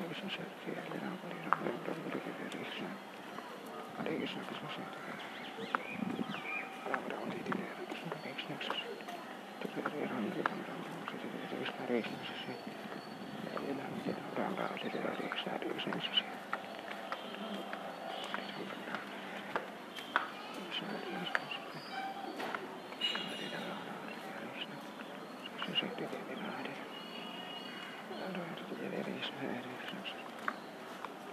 Krishna Shakti Hare Ram Hare Ram Ram Ram Hare Krishna Hare Krishna Krishna Shakti Ram Ram Hare Hare Krishna Krishna Hare Ram Hare Ram Ram Ram Hare Krishna Hare Krishna Shakti Hare Ram Hare Ram Ram Hare Hare Krishna Hare Krishna de Shakti Devi Hare Hare Hare Hare de Hare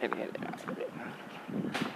Eli, eli, eli.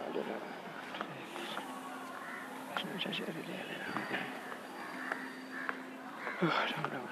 I don't know.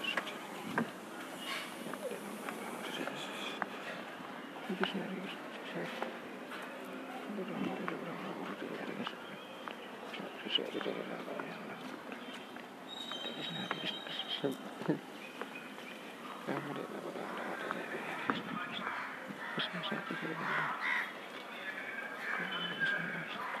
Saya Thank you.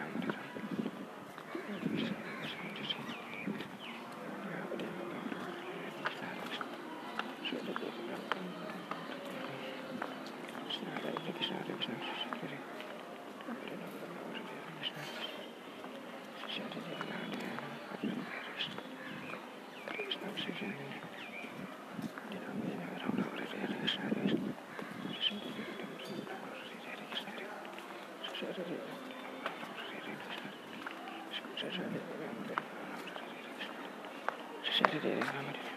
Thank you.